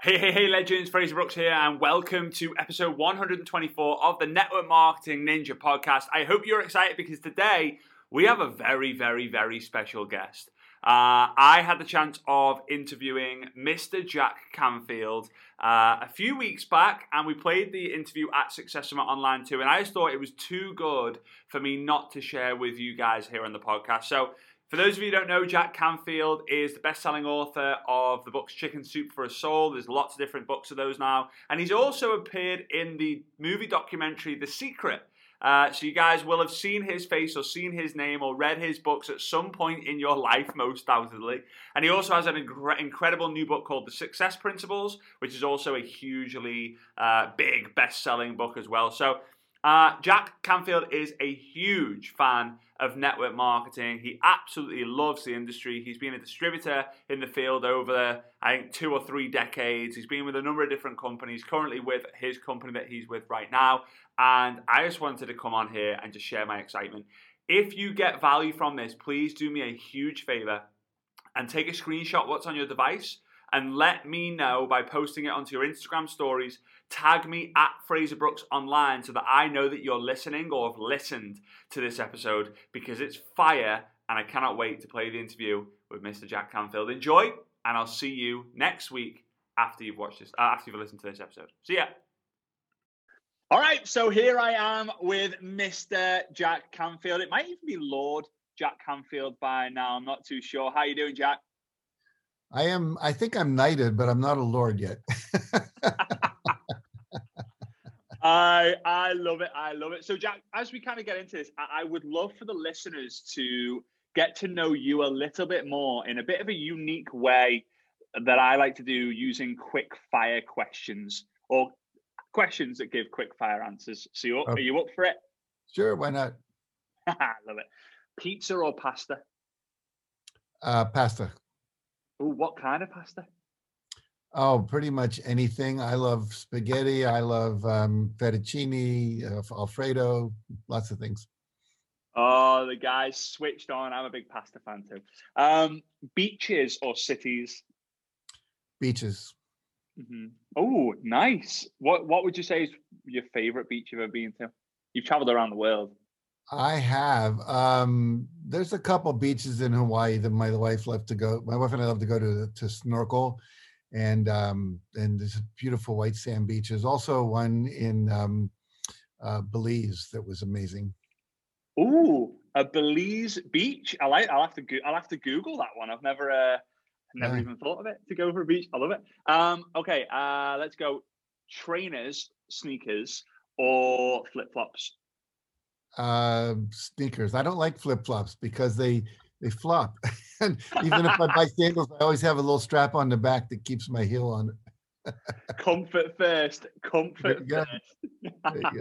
Hey, hey, hey, legends, Fraser Brooks here, and welcome to episode 124 of the Network Marketing Ninja podcast. I hope you're excited because today we have a very, very, very special guest. Uh, I had the chance of interviewing Mr. Jack Canfield uh, a few weeks back, and we played the interview at Success Summit Online too. And I just thought it was too good for me not to share with you guys here on the podcast. So for those of you who don't know, Jack Canfield is the best selling author of the books Chicken Soup for a Soul. There's lots of different books of those now. And he's also appeared in the movie documentary The Secret. Uh, so you guys will have seen his face or seen his name or read his books at some point in your life, most doubtedly. And he also has an incre- incredible new book called The Success Principles, which is also a hugely uh, big best-selling book as well. So uh, Jack Canfield is a huge fan of network marketing. He absolutely loves the industry. He's been a distributor in the field over, I think, two or three decades. He's been with a number of different companies, currently with his company that he's with right now. And I just wanted to come on here and just share my excitement. If you get value from this, please do me a huge favor and take a screenshot what's on your device and let me know by posting it onto your Instagram stories. Tag me at Fraser Brooks Online so that I know that you're listening or have listened to this episode because it's fire and I cannot wait to play the interview with Mr. Jack Canfield. Enjoy, and I'll see you next week after you've watched this, uh, after you've listened to this episode. See ya. All right, so here I am with Mr. Jack Canfield. It might even be Lord Jack Canfield by now. I'm not too sure. How you doing, Jack? I am. I think I'm knighted, but I'm not a lord yet. I I love it. I love it. So, Jack, as we kind of get into this, I, I, would love for the listeners to get to know you a little bit more in a bit of a unique way that I like to do using quick fire questions or questions that give quick fire answers. So, you, okay. are you up for it? Sure. Why not? I love it. Pizza or pasta? Uh, pasta. Oh, what kind of pasta? Oh, pretty much anything. I love spaghetti. I love um, fettuccine, uh, Alfredo, lots of things. Oh, the guys switched on. I'm a big pasta fan too. Um, beaches or cities? Beaches. Mm-hmm. Oh, nice. What What would you say is your favorite beach you've ever been to? You've traveled around the world. I have. Um, there's a couple beaches in Hawaii that my wife love to go. My wife and I love to go to to snorkel, and um, and there's beautiful white sand beaches. Also, one in um, uh, Belize that was amazing. Ooh, a Belize beach. I like. I'll have to. Go- I'll have to Google that one. I've never. Uh, never yeah. even thought of it to go for a beach. I love it. Um, okay, uh, let's go. Trainers, sneakers, or flip flops uh, sneakers. I don't like flip flops because they they flop. and even if I buy sandals, I always have a little strap on the back that keeps my heel on comfort first. Comfort first.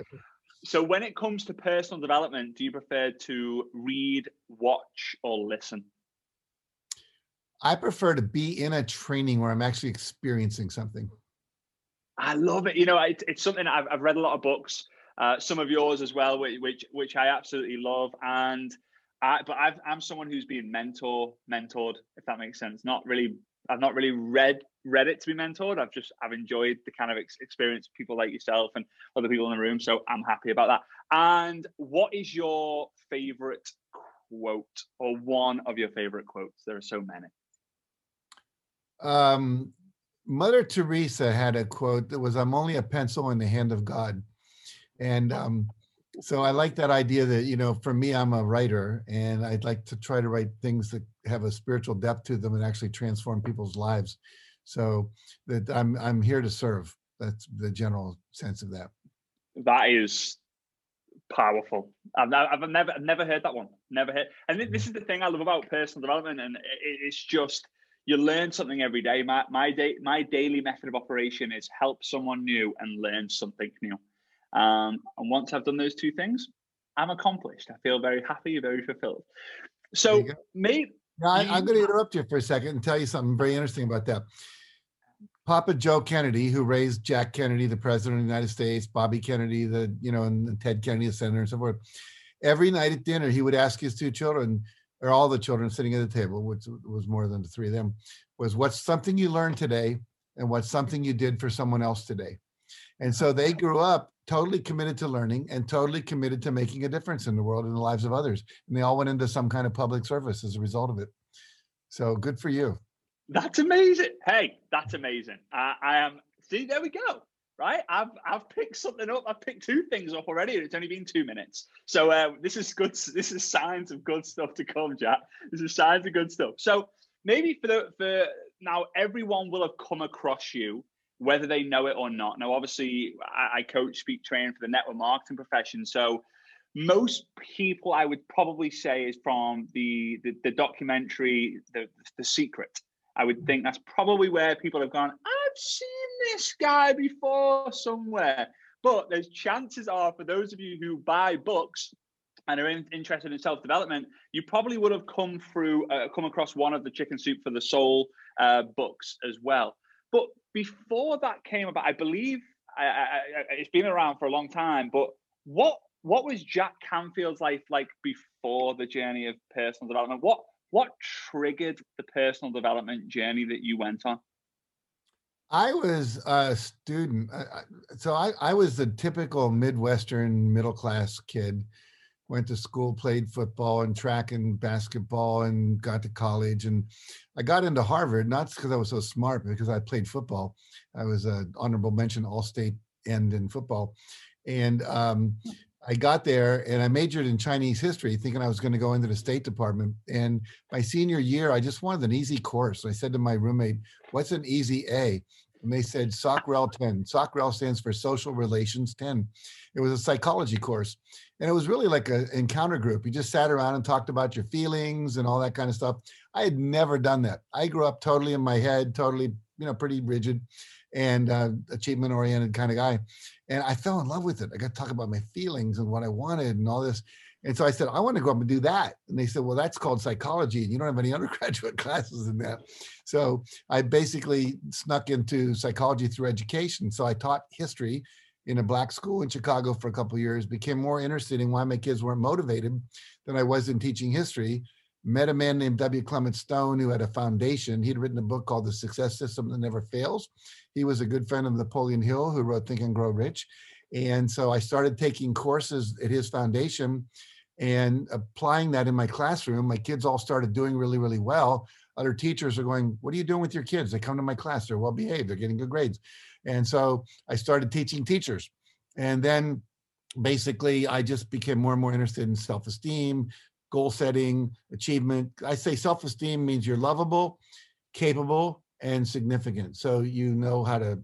so when it comes to personal development, do you prefer to read, watch, or listen? I prefer to be in a training where I'm actually experiencing something. I love it. You know, it, it's something I've, I've read a lot of books uh, some of yours as well, which which, which I absolutely love. And I, but I've, I'm someone who's been mentor mentored, if that makes sense. Not really, I've not really read read it to be mentored. I've just I've enjoyed the kind of ex- experience people like yourself and other people in the room. So I'm happy about that. And what is your favorite quote or one of your favorite quotes? There are so many. Um, Mother Teresa had a quote that was, "I'm only a pencil in the hand of God." And um, so I like that idea that, you know, for me, I'm a writer and I'd like to try to write things that have a spiritual depth to them and actually transform people's lives. So that I'm I'm here to serve. That's the general sense of that. That is powerful. I've, I've never I've never heard that one. Never heard. And this mm-hmm. is the thing I love about personal development, and it's just you learn something every day. My my day my daily method of operation is help someone new and learn something new. Um, and once I've done those two things, I'm accomplished. I feel very happy, very fulfilled. So, me. I, I'm going to interrupt you for a second and tell you something very interesting about that. Papa Joe Kennedy, who raised Jack Kennedy, the president of the United States, Bobby Kennedy, the you know, and Ted Kennedy, the senator, and so forth. Every night at dinner, he would ask his two children, or all the children sitting at the table, which was more than the three of them, was what's something you learned today, and what's something you did for someone else today. And so they grew up totally committed to learning and totally committed to making a difference in the world and the lives of others. And they all went into some kind of public service as a result of it. So good for you. That's amazing. Hey, that's amazing. Uh, I am. See, there we go. Right, I've I've picked something up. I've picked two things up already, and it's only been two minutes. So uh, this is good. This is signs of good stuff to come, Jack. This is signs of good stuff. So maybe for the for now, everyone will have come across you whether they know it or not. Now, obviously, I, I coach, speak, train for the network marketing profession. So most people, I would probably say, is from the the, the documentary, the the Secret. I would think that's probably where people have gone. I've seen this guy before somewhere. But there's chances are for those of you who buy books and are in, interested in self development, you probably would have come through, uh, come across one of the Chicken Soup for the Soul uh, books as well. But before that came about, I believe I, I, I, it's been around for a long time. But what what was Jack Canfield's life like before the journey of personal development? What what triggered the personal development journey that you went on? I was a student. Uh, uh, so I, I was the typical Midwestern middle class kid went to school, played football and track and basketball, and got to college. And I got into Harvard not because I was so smart, but because I played football. I was an honorable mention All State end in football, and um, I got there and I majored in Chinese history, thinking I was going to go into the State Department. And my senior year, I just wanted an easy course. I said to my roommate, "What's an easy A?" And they said SOCREL 10. SOCREL stands for Social Relations 10. It was a psychology course. And it was really like an encounter group. You just sat around and talked about your feelings and all that kind of stuff. I had never done that. I grew up totally in my head, totally, you know, pretty rigid and uh, achievement oriented kind of guy. And I fell in love with it. I got to talk about my feelings and what I wanted and all this. And so I said, I want to go up and do that. And they said, well, that's called psychology. And you don't have any undergraduate classes in that. So I basically snuck into psychology through education. So I taught history in a black school in Chicago for a couple years, became more interested in why my kids weren't motivated than I was in teaching history. Met a man named W. Clement Stone who had a foundation. He'd written a book called The Success System That Never Fails. He was a good friend of Napoleon Hill, who wrote Think and Grow Rich. And so I started taking courses at his foundation and applying that in my classroom. My kids all started doing really, really well. Other teachers are going, What are you doing with your kids? They come to my class, they're well behaved, they're getting good grades. And so I started teaching teachers. And then basically, I just became more and more interested in self esteem, goal setting, achievement. I say self esteem means you're lovable, capable, and significant. So you know how to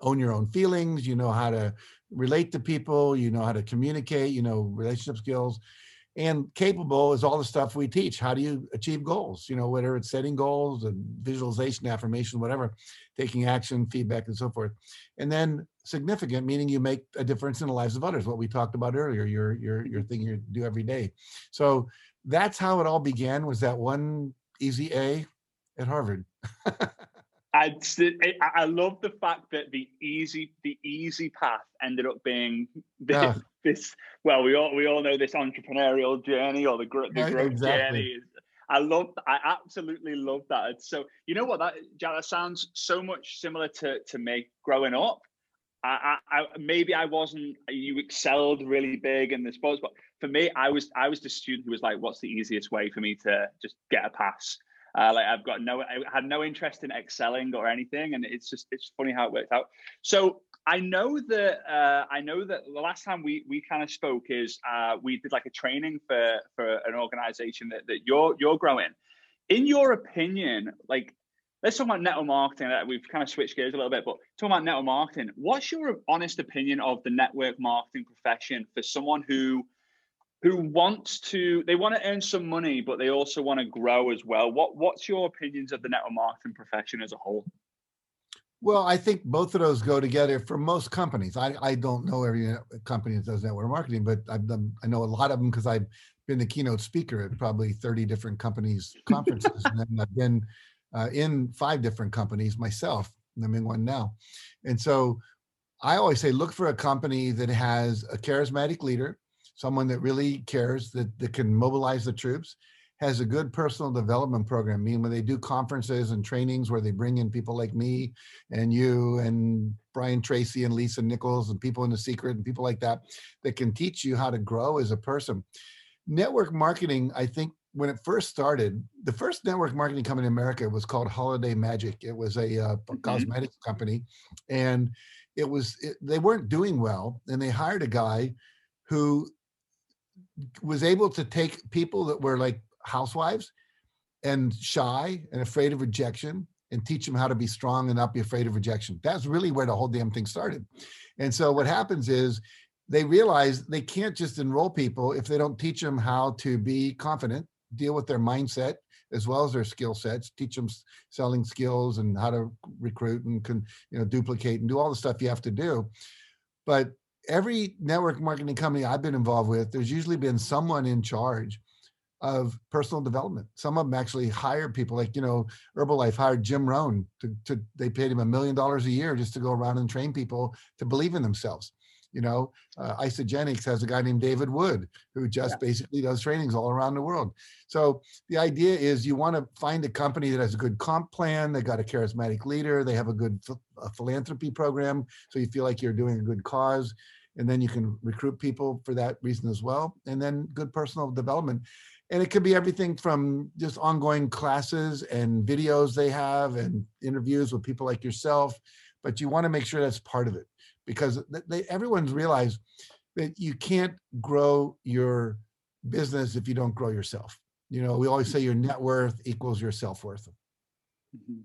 own your own feelings, you know how to relate to people, you know how to communicate, you know, relationship skills. And capable is all the stuff we teach. How do you achieve goals? You know, whether it's setting goals and visualization, affirmation, whatever, taking action, feedback, and so forth. And then significant, meaning you make a difference in the lives of others, what we talked about earlier, your your your thing you do every day. So that's how it all began, was that one easy A at Harvard. I, I love the fact that the easy the easy path ended up being this, yeah. this well we all we all know this entrepreneurial journey or the, the yeah, growth exactly. journey I love I absolutely love that so you know what that that sounds so much similar to to me growing up I, I, I maybe I wasn't you excelled really big in the sports but for me I was I was the student who was like what's the easiest way for me to just get a pass uh, like I've got no, I had no interest in excelling or anything, and it's just it's funny how it worked out. So I know that uh, I know that the last time we we kind of spoke is uh, we did like a training for for an organization that, that you're you're growing. In your opinion, like let's talk about network marketing. That we've kind of switched gears a little bit, but talking about network marketing, what's your honest opinion of the network marketing profession for someone who who wants to they want to earn some money but they also want to grow as well. What what's your opinions of the network marketing profession as a whole? Well i think both of those go together for most companies. I, I don't know every company that does network marketing but i've done i know a lot of them because i've been the keynote speaker at probably 30 different companies conferences and i've been uh, in five different companies myself i'm in one now. And so i always say look for a company that has a charismatic leader someone that really cares that, that can mobilize the troops has a good personal development program. I mean, when they do conferences and trainings where they bring in people like me and you and Brian Tracy and Lisa Nichols and people in the secret and people like that that can teach you how to grow as a person. Network marketing, I think when it first started, the first network marketing company in America was called Holiday Magic. It was a uh, mm-hmm. cosmetics company, and it was it, they weren't doing well, and they hired a guy who was able to take people that were like housewives and shy and afraid of rejection and teach them how to be strong and not be afraid of rejection. That's really where the whole damn thing started. And so what happens is they realize they can't just enroll people if they don't teach them how to be confident, deal with their mindset as well as their skill sets, teach them selling skills and how to recruit and can, you know, duplicate and do all the stuff you have to do. But every network marketing company I've been involved with, there's usually been someone in charge of personal development. Some of them actually hire people, like you know, Herbalife hired Jim Rohn to, to they paid him a million dollars a year just to go around and train people to believe in themselves. You know, uh, Isagenix has a guy named David Wood who just yeah. basically does trainings all around the world. So the idea is you want to find a company that has a good comp plan, they got a charismatic leader, they have a good a philanthropy program, so you feel like you're doing a good cause, and then you can recruit people for that reason as well, and then good personal development and it could be everything from just ongoing classes and videos they have and interviews with people like yourself but you want to make sure that's part of it because they, everyone's realized that you can't grow your business if you don't grow yourself you know we always say your net worth equals your self-worth mm-hmm.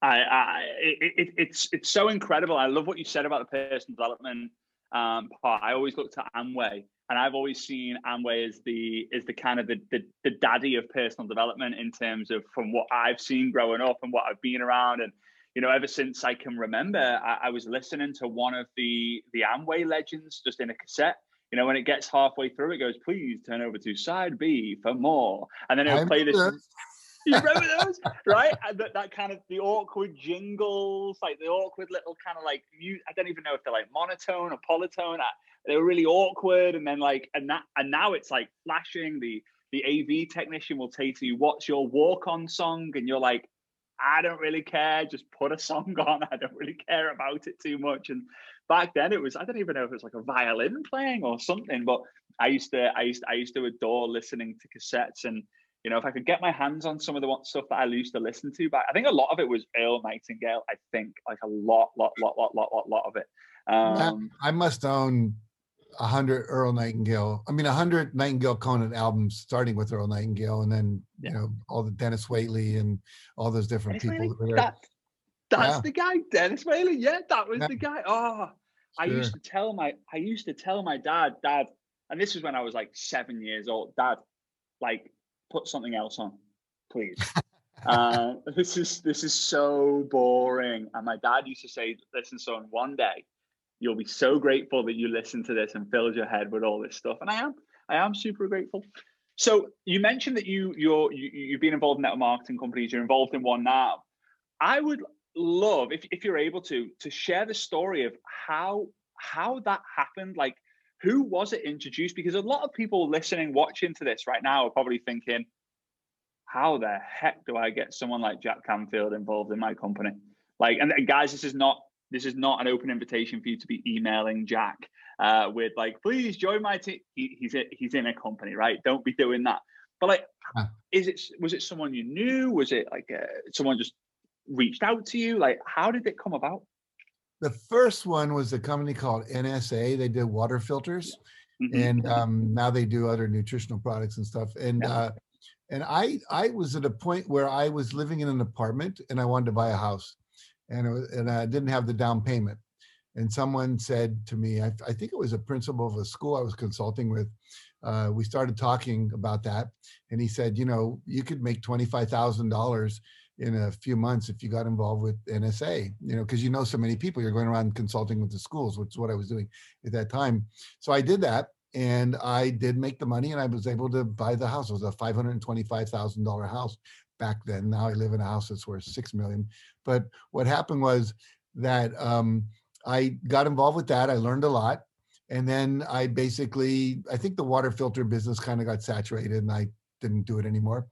I, I it, it's it's so incredible. I love what you said about the personal development um, part. I always look to Amway and I've always seen Amway as the is the kind of the, the, the daddy of personal development in terms of from what I've seen growing up and what I've been around and you know ever since I can remember I, I was listening to one of the the Amway legends just in a cassette. You know when it gets halfway through it goes please turn over to side B for more. And then it'll play this you remember those? Right? And that, that kind of the awkward jingles like the awkward little kind of like mute i don't even know if they're like monotone or polytone. They were really awkward and then like and that and now it's like flashing. The the AV technician will say to you what's your walk on song? And you're like I don't really care just put a song on I don't really care about it too much. And back then it was I don't even know if it was like a violin playing or something but I used to I used I used to adore listening to cassettes. And you know if I could get my hands on some of the stuff that I used to listen to but I think a lot of it was Earl Nightingale I think like a lot lot lot lot lot lot lot of it. Um, I must own a hundred Earl Nightingale. I mean, a hundred Nightingale Conant albums, starting with Earl Nightingale, and then yeah. you know all the Dennis Waitley and all those different Dennis people. That, that, that's yeah. the guy, Dennis Waitley. Yeah, that was yeah. the guy. Oh, sure. I used to tell my, I used to tell my dad, Dad, and this was when I was like seven years old. Dad, like, put something else on, please. uh, this is this is so boring. And my dad used to say, "Listen, son, one day." You'll be so grateful that you listened to this and filled your head with all this stuff. And I am, I am super grateful. So you mentioned that you you're you, you've been involved in network marketing companies. You're involved in one now. I would love if if you're able to to share the story of how how that happened. Like who was it introduced? Because a lot of people listening, watching to this right now are probably thinking, how the heck do I get someone like Jack Canfield involved in my company? Like, and, and guys, this is not this is not an open invitation for you to be emailing Jack uh, with like, please join my team. He, he's a, he's in a company, right? Don't be doing that. But like, is it was it someone you knew? Was it like uh, someone just reached out to you? Like, how did it come about? The first one was a company called NSA. They did water filters, mm-hmm. and um, now they do other nutritional products and stuff. And yeah. uh, and I I was at a point where I was living in an apartment and I wanted to buy a house and was, and I didn't have the down payment. And someone said to me, I, I think it was a principal of a school I was consulting with. Uh, we started talking about that, and he said, you know, you could make twenty five thousand dollars in a few months if you got involved with NSA, you know, because you know so many people, you're going around consulting with the schools, which is what I was doing at that time. So I did that and I did make the money and I was able to buy the house. It was a $525,000 house back then. Now I live in a house that's worth six million. But what happened was that um, I got involved with that. I learned a lot. And then I basically, I think the water filter business kind of got saturated and I didn't do it anymore.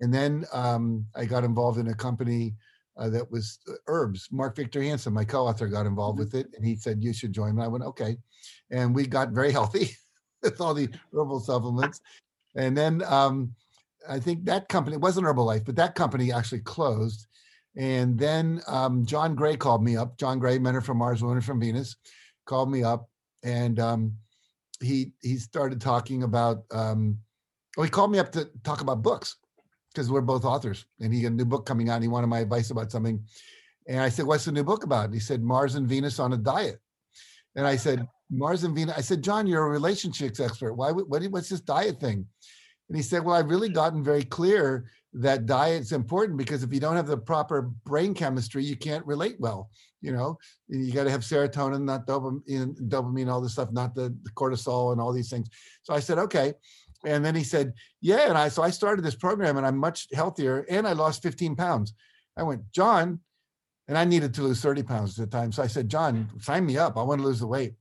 And then um, I got involved in a company uh, that was uh, herbs. Mark Victor Hansen, my co-author, got involved Mhm. with it, and he said you should join. And I went okay, and we got very healthy with all the herbal supplements. And then um, I think that company it wasn't Herbalife, but that company actually closed. And then um, John Gray called me up. John Gray, men are from Mars, women from Venus, called me up, and um, he he started talking about. Um, well, he called me up to talk about books because we're both authors, and he had a new book coming out. And he wanted my advice about something, and I said, "What's the new book about?" And he said, "Mars and Venus on a diet." And I said, "Mars and Venus." I said, "John, you're a relationships expert. Why? What? What's this diet thing?" And he said, "Well, I've really mm. gotten very clear that diet's important because if you don't have the proper brain chemistry, you can't relate well. You know, you got to have serotonin, not dopamine, dopamine, all this stuff, not the, the cortisol and all these things." So I said, "Okay." And then he said, "Yeah." And I so I started this program, and I'm much healthier, and I lost 15 pounds. I went, John, and I needed to lose 30 pounds at the time. So I said, John, sign me up. I want to lose the weight.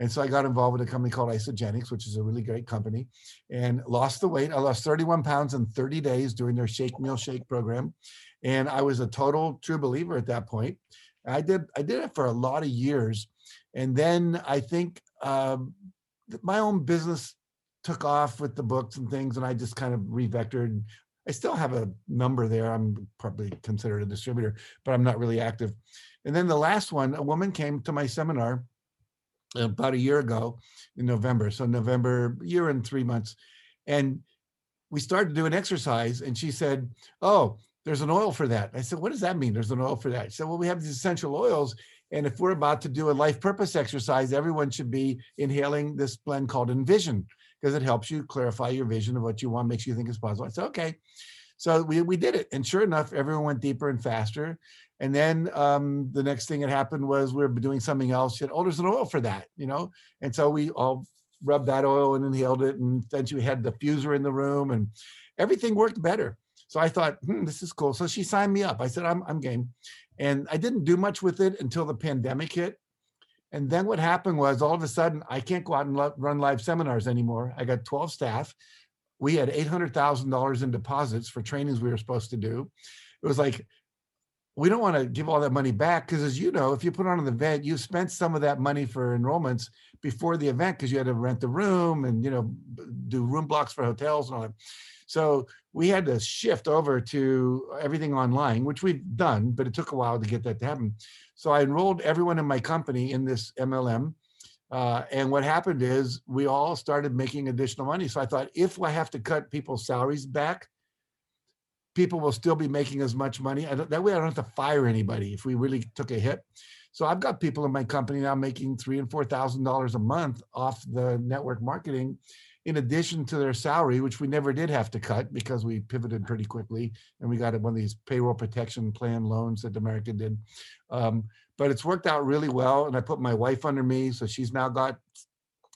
And so I got involved with a company called Isagenix, which is a really great company, and lost the weight. I lost 31 pounds in 30 days doing their shake meal shake program. And I was a total true believer at that point. I did I did it for a lot of years. And then I think um, my own business took off with the books and things, and I just kind of revectored. I still have a number there. I'm probably considered a distributor, but I'm not really active. And then the last one, a woman came to my seminar about a year ago in November. So November, year and three months. And we started to do an exercise and she said, Oh, there's an oil for that. I said, What does that mean? There's an oil for that. She said, Well, we have these essential oils. And if we're about to do a life purpose exercise, everyone should be inhaling this blend called Envision because it helps you clarify your vision of what you want, makes you think it's possible. I said, Okay. So we, we did it. And sure enough, everyone went deeper and faster. And then um, the next thing that happened was we were doing something else. She said, Oh, there's an oil for that, you know? And so we all rubbed that oil and inhaled it. And then she had the diffuser in the room and everything worked better. So I thought, hmm, this is cool. So she signed me up. I said, I'm, I'm game. And I didn't do much with it until the pandemic hit. And then what happened was all of a sudden, I can't go out and run live seminars anymore. I got 12 staff. We had $800,000 in deposits for trainings we were supposed to do. It was like, we don't want to give all that money back because, as you know, if you put on an event, you spent some of that money for enrollments before the event because you had to rent the room and you know do room blocks for hotels and all that. So we had to shift over to everything online, which we've done, but it took a while to get that to happen. So I enrolled everyone in my company in this MLM. Uh, and what happened is we all started making additional money. So I thought if I have to cut people's salaries back, people will still be making as much money. That way I don't have to fire anybody if we really took a hit. So I've got people in my company now making three and four thousand dollars a month off the network marketing, in addition to their salary, which we never did have to cut because we pivoted pretty quickly and we got one of these payroll protection plan loans that America did. Um, but it's worked out really well, and I put my wife under me, so she's now got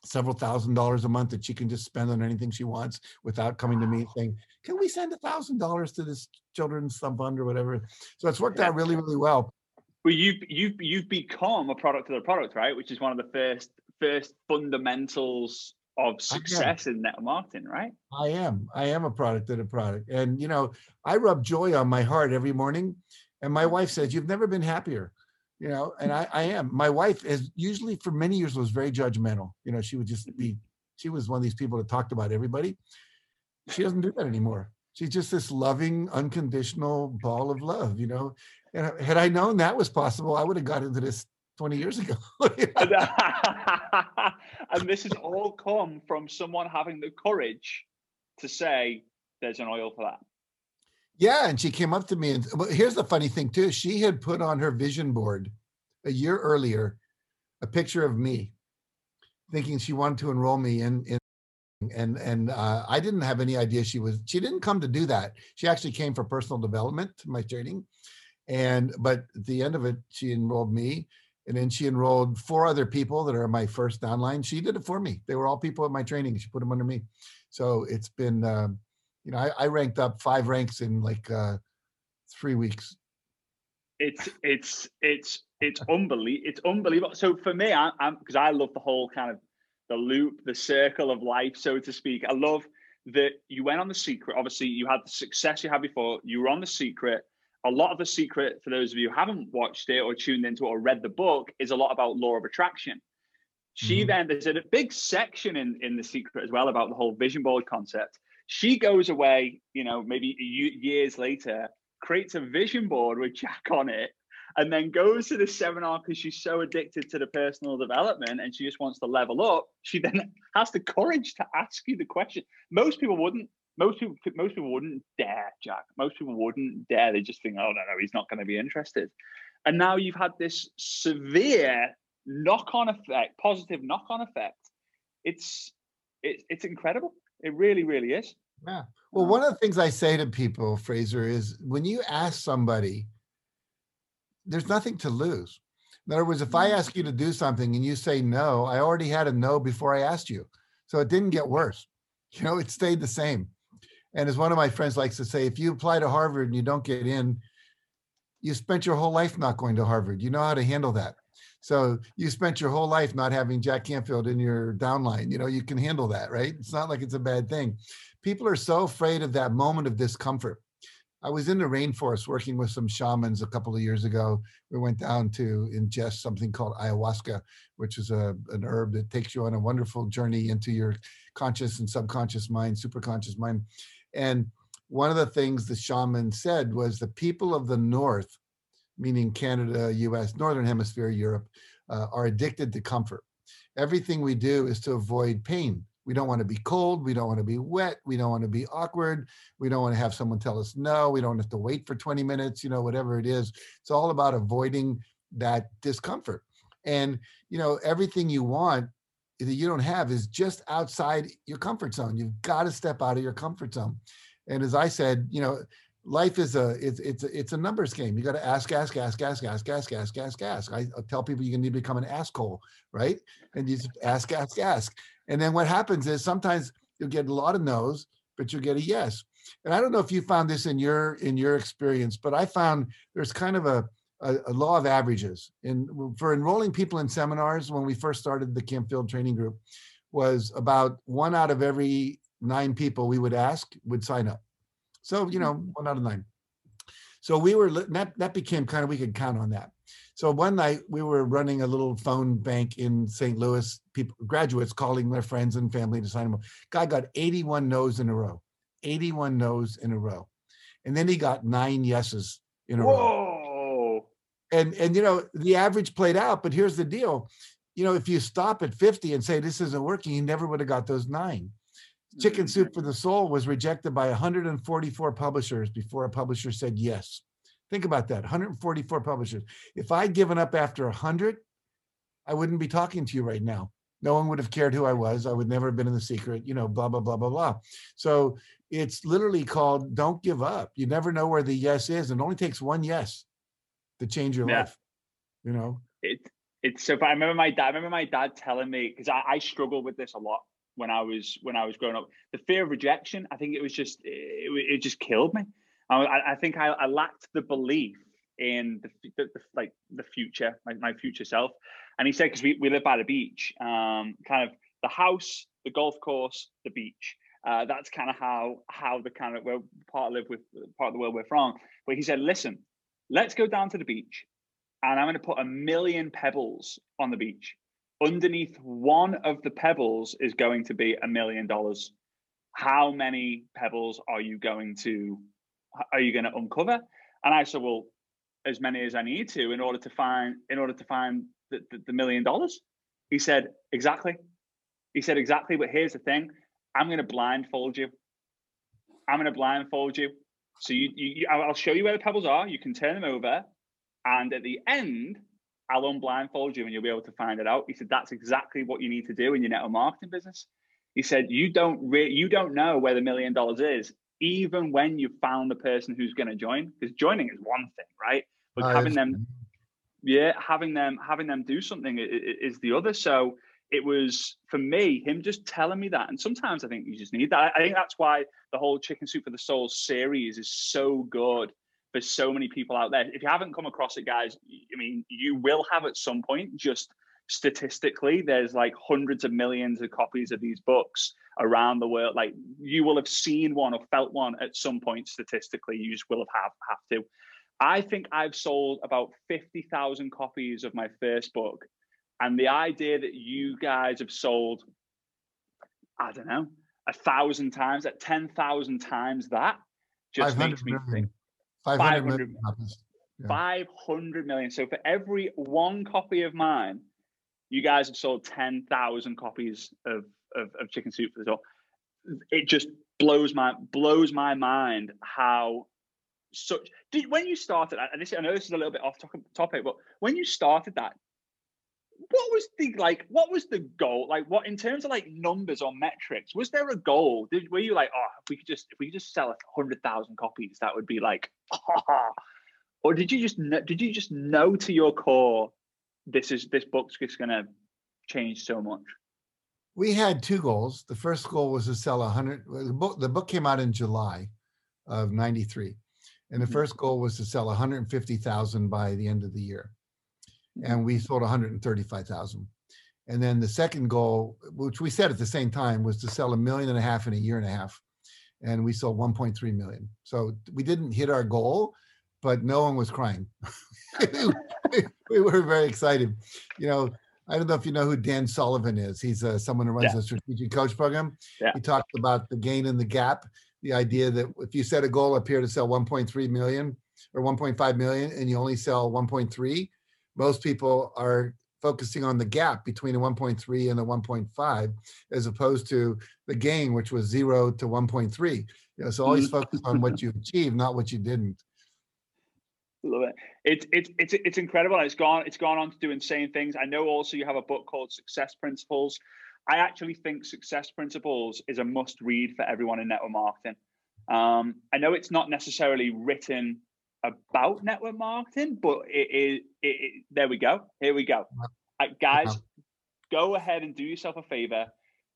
several thousand dollars a month that she can just spend on anything she wants without coming to me saying, "Can we send a thousand dollars to this children's fund or whatever?" So it's worked out really, really well. Well, you you've you've become a product of the product, right? Which is one of the first first fundamentals of success in network marketing, right? I am. I am a product of the product. And, you know, I rub joy on my heart every morning. And my wife says, You've never been happier. You know, and I, I am. My wife is usually for many years was very judgmental. You know, she would just be, she was one of these people that talked about everybody. She doesn't do that anymore. She's just this loving, unconditional ball of love, you know. And had I known that was possible, I would have got into this 20 years ago. and, and this has all come from someone having the courage to say, "There's an oil for that." Yeah, and she came up to me and well, here's the funny thing too. She had put on her vision board a year earlier a picture of me, thinking she wanted to enroll me in in and and uh, I didn't have any idea she was. She didn't come to do that. She actually came for personal development, my training, and but at the end of it, she enrolled me, and then she enrolled four other people that are my first online. She did it for me. They were all people at my training. She put them under me, so it's been. Uh, you know, I, I, ranked up five ranks in like uh, three weeks. It's it's it's it's unbelievable. It's unbelievable. So for me, I, I'm because I love the whole kind of the loop, the circle of life, so to speak. I love that you went on the secret. Obviously, you had the success you had before. You were on the secret. A lot of the secret, for those of you who haven't watched it or tuned into it or read the book, is a lot about law of attraction. She mm-hmm. then there's a big section in in the secret as well about the whole vision board concept. She goes away, you know, maybe years later, creates a vision board with Jack on it, and then goes to the seminar because she's so addicted to the personal development and she just wants to level up. She then has the courage to ask you the question. Most people wouldn't. Most people, most people wouldn't dare, Jack. Most people wouldn't dare. They just think, "Oh no, no, he's not going to be interested." And now you've had this severe knock-on effect, positive knock-on effect. It's it's it's incredible. It really, really is. Yeah. Well, one of the things I say to people, Fraser, is when you ask somebody there's nothing to lose. In other words, if I mm-hmm. ask you to do something and you say no, I already had a no before I asked you. So it didn't get worse. You know, it stayed the same. And as one of my friends likes to say, if you apply to Harvard and you don't get in, you spent your whole life not going to Harvard. You know how to handle that. So you spent your whole life not having Jack Canfield in your downline. You know, you can handle that, right? It's not like it's a bad thing. People are so afraid of that moment of discomfort. I was in the rainforest working with some shamans a couple of years ago. We went down to ingest something called ayahuasca, which is a, an herb that takes you on a wonderful journey into your conscious and subconscious mind, superconscious mind. And one of the things the shaman said was the people of the North, meaning Canada, US, Northern Hemisphere, Europe, uh, are addicted to comfort. Everything we do is to avoid pain. We don't want to be cold. We don't want to be wet. We don't want to be awkward. We don't want to have someone tell us no. We don't have to wait for 20 minutes, you know, whatever it is. It's all about avoiding that discomfort. And, you know, everything you want that you don't have is just outside your comfort zone. You've got to step out of your comfort zone. And as I said, you know, life is a it's it's it's a numbers game. You got to ask, ask, ask, ask, ask, ask, ask, ask, ask. I tell people you need to become an asshole, right? And you just ask, ask, ask. And then what happens is sometimes you'll get a lot of no's, but you'll get a yes. And I don't know if you found this in your in your experience, but I found there's kind of a a, a law of averages. And for enrolling people in seminars when we first started the Canfield Training Group, was about one out of every nine people we would ask would sign up. So you mm-hmm. know, one out of nine. So we were that that became kind of we could count on that. So one night we were running a little phone bank in St. Louis. People, graduates calling their friends and family to sign them up. Guy got 81 no's in a row, 81 no's in a row, and then he got nine yeses in a Whoa. row. And and you know the average played out, but here's the deal. You know, if you stop at 50 and say this isn't working, he never would have got those nine. Chicken mm-hmm. Soup for the Soul was rejected by 144 publishers before a publisher said yes. Think about that 144 publishers. If I'd given up after 100, I wouldn't be talking to you right now. No one would have cared who I was. I would never have been in the secret, you know, blah, blah, blah, blah, blah. So it's literally called don't give up. You never know where the yes is. And it only takes one yes to change your yeah. life, you know? It, it's so I remember my dad, I remember my dad telling me, because I, I struggled with this a lot when I was when I was growing up. The fear of rejection, I think it was just it, it just killed me. I, I think I, I, lacked the belief in the, the, the, like the future, my, my future self. And he said, because we, we live by the beach, um, kind of the house, the golf course, the beach. Uh, that's kind of how how the kind of where part of live with part of the world we're from. But he said, listen, let's go down to the beach, and I'm going to put a million pebbles on the beach. Underneath one of the pebbles is going to be a million dollars. How many pebbles are you going to are you going to uncover? And I said, well, as many as I need to in order to find in order to find the, the, the million dollars. He said, exactly. He said, exactly. But here's the thing: I'm going to blindfold you. I'm going to blindfold you. So you, you, I'll show you where the pebbles are. You can turn them over, and at the end, I'll unblindfold you, and you'll be able to find it out. He said, that's exactly what you need to do in your network marketing business. He said, you don't re- you don't know where the million dollars is even when you've found the person who's going to join because joining is one thing right? But uh, having them yeah having them having them do something is the other. So it was for me him just telling me that and sometimes i think you just need that. I think that's why the whole chicken soup for the soul series is so good for so many people out there if you haven't come across it guys i mean you will have at some point just statistically, there's like hundreds of millions of copies of these books around the world. Like you will have seen one or felt one at some point statistically. You just will have have, have to. I think I've sold about 50,000 copies of my first book. And the idea that you guys have sold, I don't know, a thousand times, at 10,000 times that just makes me million. think 500, 500 million. Yeah. 500 million. So for every one copy of mine, you guys have sold 10,000 copies of, of, of chicken soup for the door. It just blows my blows my mind how such did when you started and this I know this is a little bit off topic, but when you started that, what was the like what was the goal like what in terms of like numbers or metrics was there a goal did were you like oh if we could just if we could just sell a hundred thousand copies that would be like oh. or did you just did you just know to your core this is this book's just gonna change so much we had two goals the first goal was to sell a hundred the book the book came out in july of 93 and the mm-hmm. first goal was to sell 150,000 by the end of the year. And we sold 135,000. And then the second goal, which we said at the same time, was to sell a million and a half in a year and a half. And we sold 1.3 million. So we didn't hit our goal, but no one was crying. we were very excited. You know, I don't know if you know who Dan Sullivan is. He's uh, someone who runs yeah. the strategic coach program. Yeah. He talked about the gain and the gap the idea that if you set a goal up here to sell 1.3 million or 1.5 million and you only sell 1.3, most people are focusing on the gap between the 1.3 and the 1.5 as opposed to the gain which was 0 to 1.3 you know so always mm-hmm. focus on what you achieved not what you didn't. Love it. It's it's it's it's incredible. It's gone it's gone on to do insane things. I know also you have a book called success principles. I actually think Success Principles is a must read for everyone in network marketing. Um, I know it's not necessarily written about network marketing, but it is. It, it, there we go. Here we go. Uh, guys, go ahead and do yourself a favor.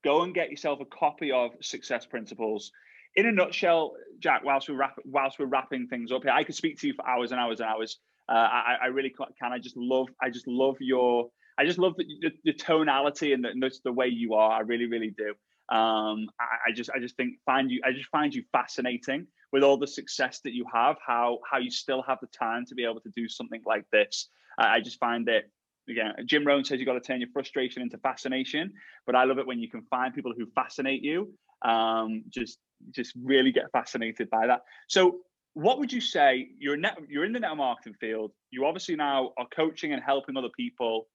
Go and get yourself a copy of Success Principles. In a nutshell, Jack, whilst we're wrap, whilst we're wrapping things up here, I could speak to you for hours and hours and hours. Uh, I, I really can. I just love. I just love your I just love the, the, the tonality and the, the way you are. I really, really do. Um, I, I, just, I just think find you, I just find you fascinating with all the success that you have. How how you still have the time to be able to do something like this. I just find it. Again, Jim Rohn says you've got to turn your frustration into fascination, but I love it when you can find people who fascinate you. Um, just, just really get fascinated by that. So, what would you say? You're net, you're in the network marketing field. You obviously now are coaching and helping other people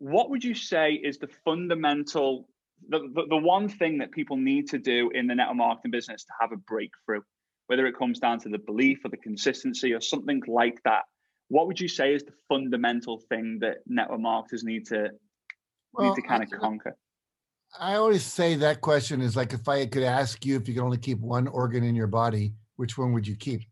what would you say is the fundamental the, the, the, one thing that people need to do in the network marketing business to have a breakthrough whether it comes down to the belief or the consistency or something like that what would you say is the fundamental thing that network marketers need to well, need to kind of conquer? I always say that question is like if i could ask you if you could only keep one organ in your body which one would you keep?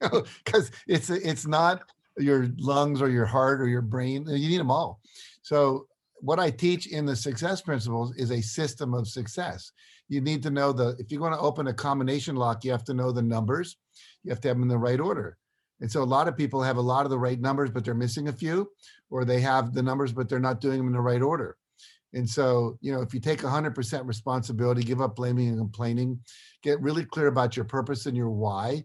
Because it's it's not your lungs or your heart or your brain you need them all. So what I teach in the success principles is a system of success. You need to know the, if you're going to open a combination lock, you have to know the numbers. You have to have them in the right order. And so a lot of people have a lot of the right numbers, but they're missing a few, or they have the numbers, but they're not doing them in the right order. And so, you know, if you take 100% responsibility, give up blaming and complaining, get really clear about your purpose and your why,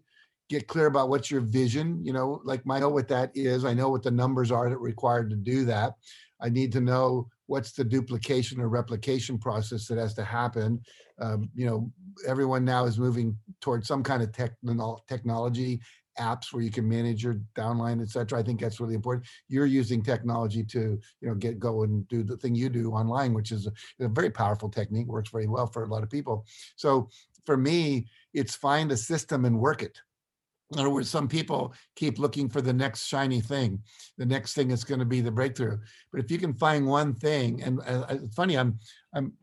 get clear about what's your vision, you know, like I know what that is. I know what the numbers are that required to do that. I need to know what's the duplication or replication process that has to happen. Um, you know, everyone now is moving towards some kind of techno- technology apps where you can manage your downline, et cetera. I think that's really important. You're using technology to, you know, get go and do the thing you do online, which is a, a very powerful technique, works very well for a lot of people. So for me, it's find a system and work it in other words, some people keep looking for the next shiny thing, the next thing is going to be the breakthrough. But if you can find one thing, and uh, uh it's funny, I'm I'm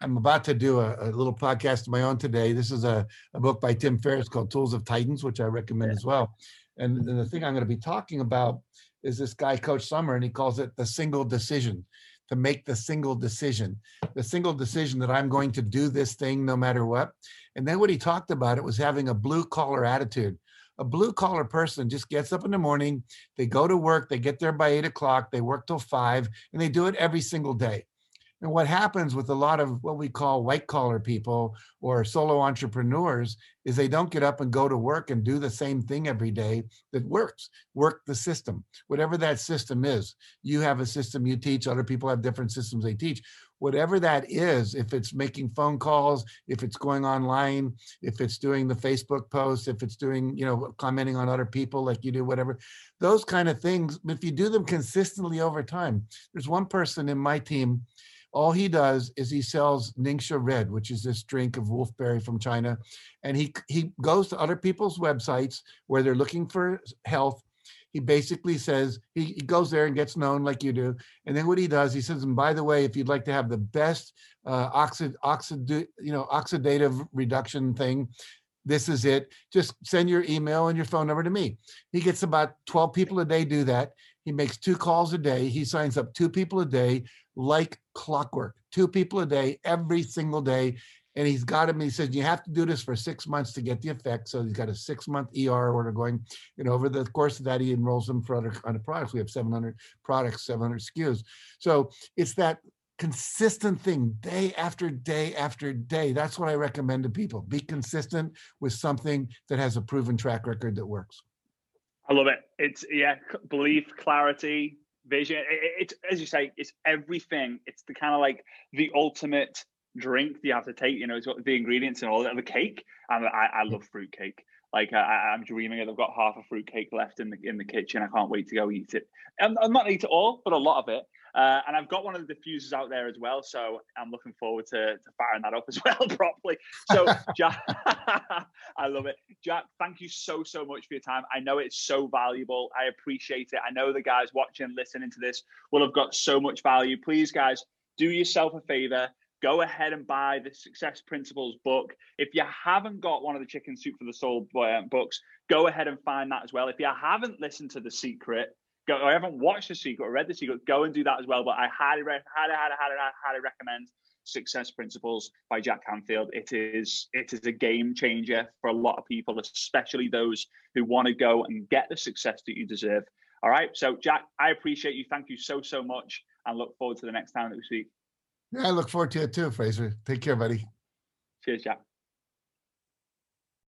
I'm about to do a, a, little podcast of my own today. This is a, a book by Tim Ferriss called Tools of Titans, which I recommend as well. And, and the thing I'm going to be talking about is this guy, Coach Sommer, and he calls it the single decision to make the single decision, the single decision that I'm going to do this thing no matter what. And then what he talked about it was having a blue collar attitude A blue collar person just gets up in the morning, they go to work, they get there by eight o'clock, they work till five, and they do it every single day. And what happens with a lot of what we call white collar people or solo entrepreneurs is they don't get up and go to work and do the same thing every day that works. Work the system, whatever that system is. You have a system you teach, other people have different systems they teach. Whatever that is, if it's making phone calls, if it's going online, if it's doing the Facebook posts, if it's doing, you know, commenting on other people like you do, whatever, those kind of things, if you do them consistently over time, there's one person in my team all he does is he sells Ningxia Red, which is this drink of wolfberry from China. And he, he goes to other people's websites where they're looking for health. He basically says, he, he goes there and gets known like you do. And then what he does, he says, and by the way, if you'd like to have the best uh, oxid, oxid, you know, oxidative reduction thing, this is it. Just send your email and your phone number to me. He gets about 12 people a day do that. He makes two calls a day. He signs up two people a day like clockwork, two people a day, every single day. And he's got him, he says, you have to do this for six months to get the effect. So he's got a six month ER order going. And over the course of that, he enrolls them for other kind of products. We have 700 products, 700 SKUs. So it's that consistent thing day after day after day. That's what I recommend to people. Be consistent with something that has a proven track record that works. I love it. It's yeah, belief, clarity, vision. It's it, as you say, it's everything. It's the kind of like the ultimate drink you have to take. You know, it's got the ingredients and all that. The cake, and I, I love fruit cake. Like I, am dreaming it. I've got half a fruit cake left in the in the kitchen. I can't wait to go eat it. I'm, I'm not eat it all, but a lot of it. Uh, and I've got one of the diffusers out there as well, so I'm looking forward to, to firing that up as well properly. So, Jack, I love it. Jack, thank you so, so much for your time. I know it's so valuable. I appreciate it. I know the guys watching, listening to this will have got so much value. Please, guys, do yourself a favor. Go ahead and buy the Success Principles book. If you haven't got one of the Chicken Soup for the Soul uh, books, go ahead and find that as well. If you haven't listened to The Secret, go. I haven't watched The Secret or read The Secret. Go and do that as well. But I highly, highly, highly, highly, highly recommend Success Principles by Jack Canfield. It is it is a game changer for a lot of people, especially those who want to go and get the success that you deserve. All right. So Jack, I appreciate you. Thank you so so much, and look forward to the next time that we speak. Yeah, I look forward to it too, Fraser. Take care, buddy. Cheers, Jack.